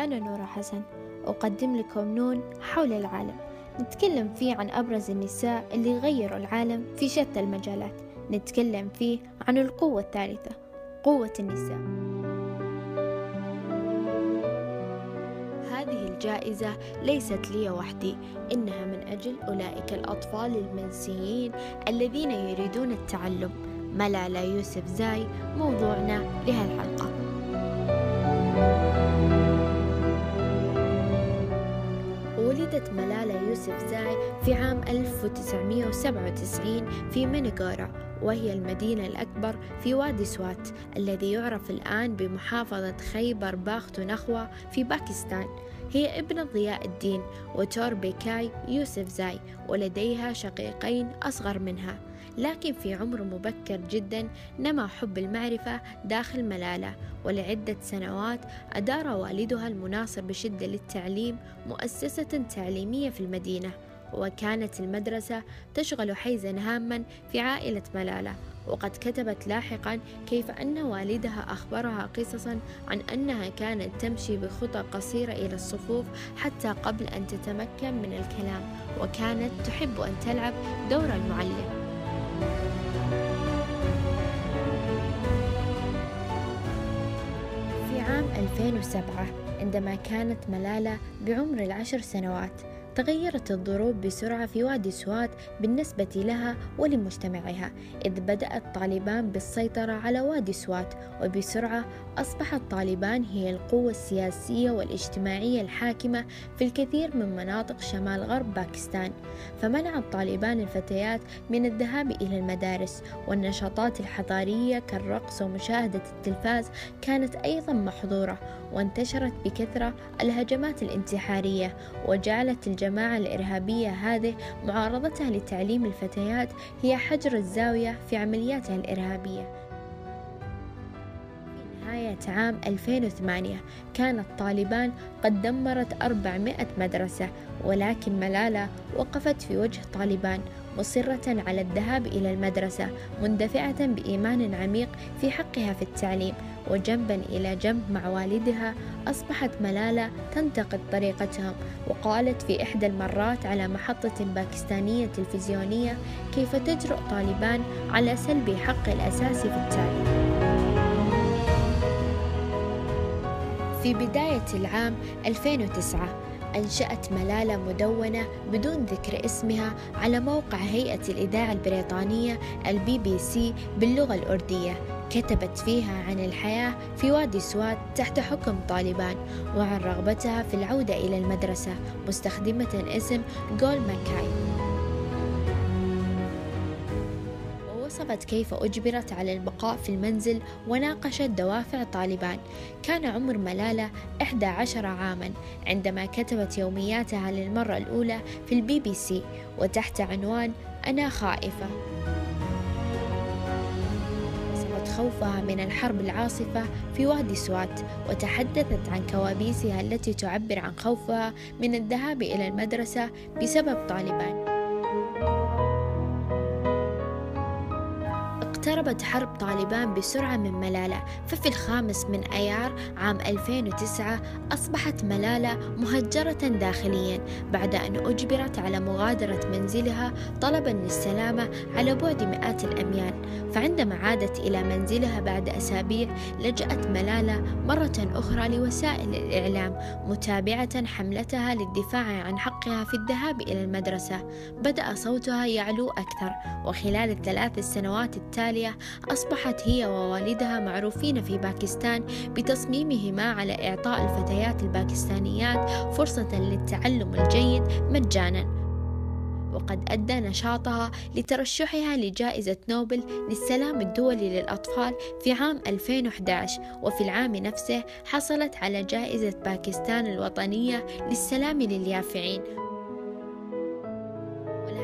أنا نورة حسن. أقدم لكم نون حول العالم. نتكلم فيه عن أبرز النساء اللي غيروا العالم في شتى المجالات. نتكلم فيه عن القوة الثالثة قوة النساء. هذه الجائزة ليست لي وحدي إنها من أجل أولئك الأطفال المنسيين الذين يريدون التعلم. ملالة يوسف زاي موضوعنا لهالحلقة ولدت ملالة يوسف زاي في عام 1997 في مينيغورا وهي المدينة الأكبر في وادي سوات الذي يعرف الآن بمحافظة خيبر باختونخوا في باكستان. هي ابنة ضياء الدين وتور بيكاي يوسف زاي ولديها شقيقين أصغر منها. لكن في عمر مبكر جدا نما حب المعرفة داخل ملالة ولعدة سنوات أدار والدها المناصر بشدة للتعليم مؤسسة تعليمية في المدينة. وكانت المدرسة تشغل حيزا هاما في عائلة ملالة. وقد كتبت لاحقا كيف أن والدها أخبرها قصصا عن أنها كانت تمشي بخطى قصيرة إلى الصفوف حتى قبل أن تتمكن من الكلام وكانت تحب أن تلعب دور المعلم. في عام 2007 عندما كانت ملالة بعمر العشر سنوات تغيرت الظروف بسرعة في وادي سوات بالنسبة لها ولمجتمعها إذ بدأت طالبان بالسيطرة على وادي سوات وبسرعة أصبحت طالبان هي القوة السياسية والاجتماعية الحاكمة في الكثير من مناطق شمال غرب باكستان. فمنعت طالبان الفتيات من الذهاب إلى المدارس والنشاطات الحضارية كالرقص ومشاهدة التلفاز كانت أيضا محظورة وانتشرت بكثرة الهجمات الانتحارية وجعلت الجماعة الإرهابية هذه معارضتها لتعليم الفتيات هي حجر الزاوية في عملياتها الإرهابية. في نهاية عام 2008 كانت طالبان قد دمرت 400 مدرسة ولكن ملالة وقفت في وجه طالبان مصرة على الذهاب إلى المدرسة مندفعة بإيمان عميق في حقها في التعليم. وجنبا إلى جنب مع والدها أصبحت ملالة تنتقد طريقتهم وقالت في إحدى المرات على محطة باكستانية تلفزيونية كيف تجرؤ طالبان على سلب حق الأساسي في التعليم؟ في بداية العام 2009 أنشأت ملالة مدونة بدون ذكر اسمها على موقع هيئة الإذاعة البريطانية البي بي سي باللغة الأردية. كتبت فيها عن الحياة في وادي سوات تحت حكم طالبان وعن رغبتها في العودة إلى المدرسة مستخدمة اسم جول ماكاي. وصفت كيف أجبرت على البقاء في المنزل وناقشت دوافع طالبان. كان عمر ملالة 11 عاما عندما كتبت يومياتها للمرة الأولى في البي بي سي وتحت عنوان أنا خائفة. خوفها من الحرب العاصفة في وادي سوات وتحدثت عن كوابيسها التي تعبر عن خوفها من الذهاب إلى المدرسة بسبب طالبان. اقتربت حرب طالبان بسرعة من ملالة ففي الخامس من أيار عام 2009 أصبحت ملالة مهجرة داخليا بعد أن أجبرت على مغادرة منزلها طلبا للسلامة على بعد مئات الأميال. فعندما عادت إلى منزلها بعد أسابيع لجأت ملالة مرة أخرى لوسائل الإعلام متابعة حملتها للدفاع عن حقها في الذهاب إلى المدرسة. بدأ صوتها يعلو أكثر وخلال الثلاث السنوات التالية التالية أصبحت هي ووالدها معروفين في باكستان بتصميمهما على إعطاء الفتيات الباكستانيات فرصة للتعلم الجيد مجانا. وقد أدى نشاطها لترشحها لجائزة نوبل للسلام الدولي للأطفال في عام 2011 وفي العام نفسه حصلت على جائزة باكستان الوطنية للسلام لليافعين.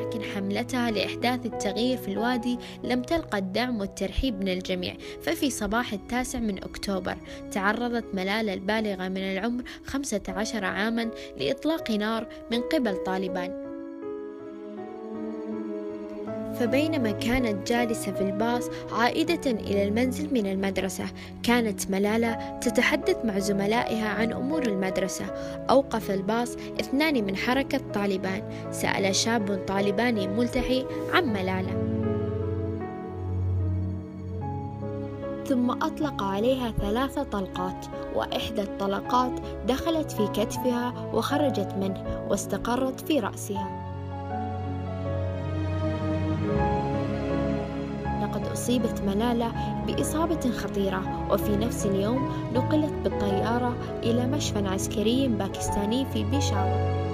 ولكن حملتها لإحداث التغيير في الوادي لم تلقى الدعم والترحيب من الجميع ففي صباح التاسع من أكتوبر تعرضت ملالة البالغة من العمر 15 عاما لإطلاق نار من قبل طالبان. فبينما كانت جالسة في الباص عائدة إلى المنزل من المدرسة كانت ملالة تتحدث مع زملائها عن أمور المدرسة. أوقف الباص اثنان من حركة طالبان. سأل شاب طالباني ملتحي عن ملالة. ثم أطلق عليها ثلاث طلقات وإحدى الطلقات دخلت في كتفها وخرجت منه واستقرت في رأسها. لقد أصيبت ملالة بإصابة خطيرة وفي نفس اليوم نقلت بالطيارة إلى مشفى عسكري باكستاني في بيشاور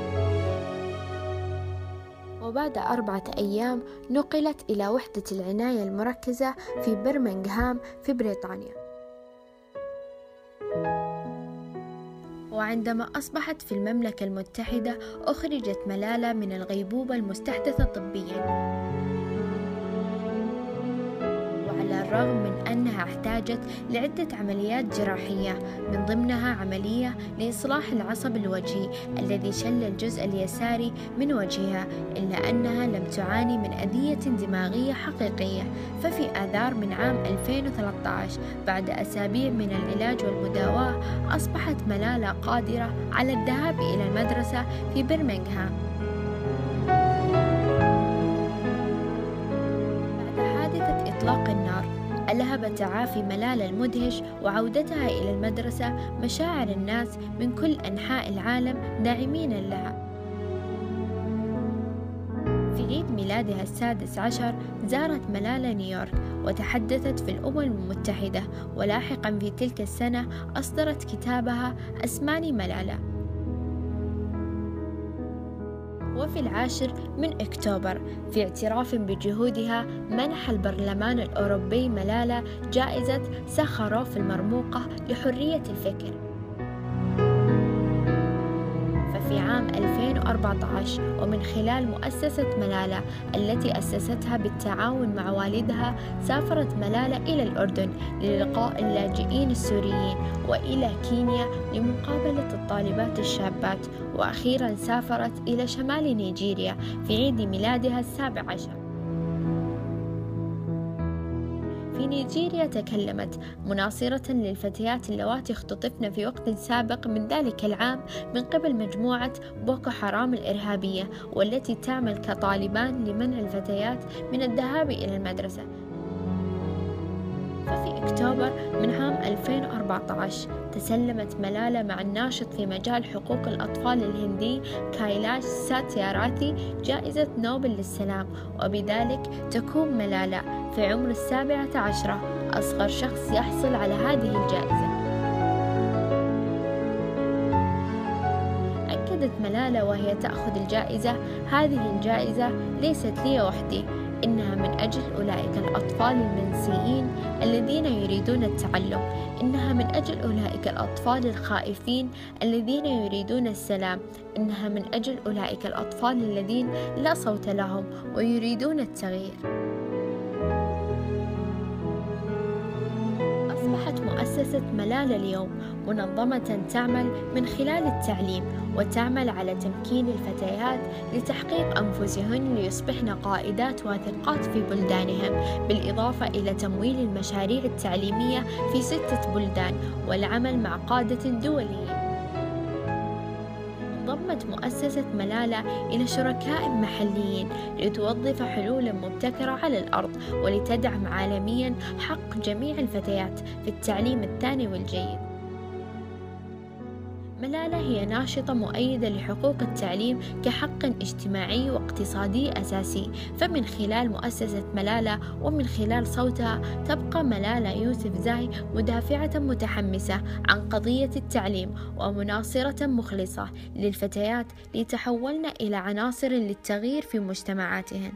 وبعد أربعة أيام نقلت إلى وحدة العناية المركزة في برمنغهام في بريطانيا. وعندما أصبحت في المملكة المتحدة أخرجت ملالة من الغيبوبة المستحدثة طبياً. بالرغم من أنها احتاجت لعدة عمليات جراحية من ضمنها عملية لإصلاح العصب الوجهي الذي شل الجزء اليساري من وجهها إلا أنها لم تعاني من أذية دماغية حقيقية. ففي آذار من عام 2013 بعد أسابيع من العلاج والمداواة أصبحت ملالة قادرة على الذهاب إلى المدرسة في برمنغهام. بعد حادثة إطلاق النار ألهب تعافي ملال المدهش وعودتها إلى المدرسة مشاعر الناس من كل أنحاء العالم داعمين لها. في عيد ميلادها السادس عشر زارت ملالة نيويورك وتحدثت في الأمم المتحدة ولاحقا في تلك السنة أصدرت كتابها أسماني ملالة وفي العاشر من أكتوبر في اعتراف بجهودها منح البرلمان الأوروبي ملالة جائزة سخروف المرموقة لحرية الفكر. في عام 2014 ومن خلال مؤسسة ملالة التي أسستها بالتعاون مع والدها سافرت ملالة إلى الأردن للقاء اللاجئين السوريين وإلى كينيا لمقابلة الطالبات الشابات وأخيرا سافرت إلى شمال نيجيريا في عيد ميلادها السابع عشر. في نيجيريا تكلمت مناصرة للفتيات اللواتي اختطفن في وقت سابق من ذلك العام من قبل مجموعة بوكو حرام الإرهابية والتي تعمل كطالبان لمنع الفتيات من الذهاب إلى المدرسة. ففي أكتوبر من عام 2014 تسلمت ملالة مع الناشط في مجال حقوق الأطفال الهندي كايلاش ساتياراثي جائزة نوبل للسلام. وبذلك تكون ملالة في عمر السابعة عشرة. أصغر شخص يحصل على هذه الجائزة. أكدت ملالة وهي تأخذ الجائزة. هذه الجائزة ليست لي وحدي. إنها من أجل أولئك الأطفال المنسيين الذين يريدون التعلم. إنها من أجل أولئك الأطفال الخائفين الذين يريدون السلام. إنها من أجل أولئك الأطفال الذين لا صوت لهم ويريدون التغيير. مؤسسة ملال اليوم منظمة تعمل من خلال التعليم وتعمل على تمكين الفتيات لتحقيق أنفسهن ليصبحن قائدات واثقات في بلدانهم بالإضافة إلى تمويل المشاريع التعليمية في ستة بلدان والعمل مع قادة دوليين مؤسسة ملالة إلى شركاء محليين لتوظف حلولا مبتكرة على الأرض ولتدعم عالميا حق جميع الفتيات في التعليم الثاني والجيد ملالة هي ناشطة مؤيدة لحقوق التعليم كحق اجتماعي واقتصادي أساسي. فمن خلال مؤسسة ملالة ومن خلال صوتها تبقى ملالة يوسف زاي مدافعة متحمسة عن قضية التعليم ومناصرة مخلصة للفتيات ليتحولن إلى عناصر للتغيير في مجتمعاتهن.